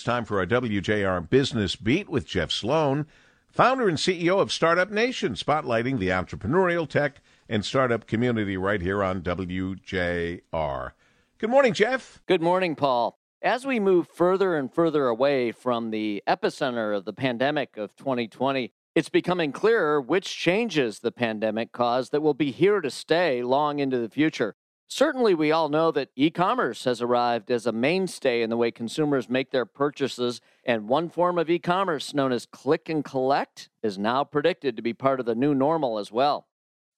It's time for our WJR Business Beat with Jeff Sloan, founder and CEO of Startup Nation, spotlighting the entrepreneurial tech and startup community right here on WJR. Good morning, Jeff. Good morning, Paul. As we move further and further away from the epicenter of the pandemic of 2020, it's becoming clearer which changes the pandemic caused that will be here to stay long into the future. Certainly, we all know that e commerce has arrived as a mainstay in the way consumers make their purchases, and one form of e commerce, known as click and collect, is now predicted to be part of the new normal as well.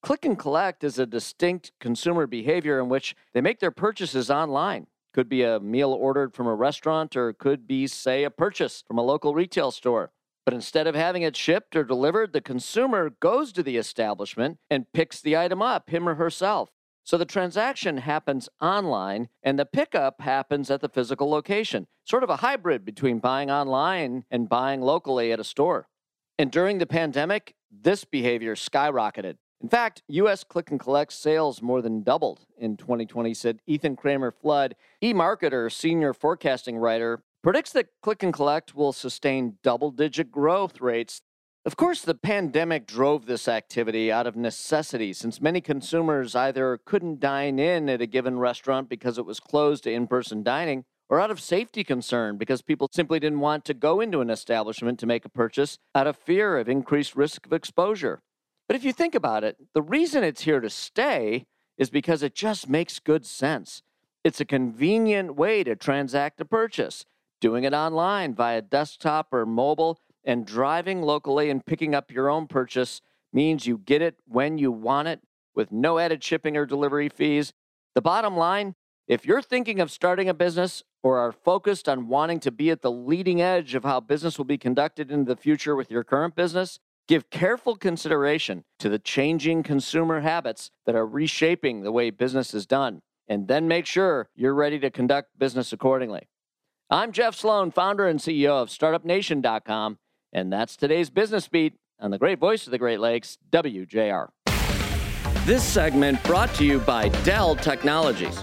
Click and collect is a distinct consumer behavior in which they make their purchases online. Could be a meal ordered from a restaurant, or could be, say, a purchase from a local retail store. But instead of having it shipped or delivered, the consumer goes to the establishment and picks the item up, him or herself. So the transaction happens online and the pickup happens at the physical location, sort of a hybrid between buying online and buying locally at a store. And during the pandemic, this behavior skyrocketed. In fact, US click and collect sales more than doubled in 2020, said Ethan Cramer-Flood, eMarketer senior forecasting writer, predicts that click and collect will sustain double digit growth rates of course, the pandemic drove this activity out of necessity since many consumers either couldn't dine in at a given restaurant because it was closed to in person dining, or out of safety concern because people simply didn't want to go into an establishment to make a purchase out of fear of increased risk of exposure. But if you think about it, the reason it's here to stay is because it just makes good sense. It's a convenient way to transact a purchase. Doing it online via desktop or mobile and driving locally and picking up your own purchase means you get it when you want it with no added shipping or delivery fees. The bottom line if you're thinking of starting a business or are focused on wanting to be at the leading edge of how business will be conducted in the future with your current business, give careful consideration to the changing consumer habits that are reshaping the way business is done, and then make sure you're ready to conduct business accordingly. I'm Jeff Sloan, founder and CEO of StartupNation.com. And that's today's Business Beat on the great voice of the Great Lakes, WJR. This segment brought to you by Dell Technologies.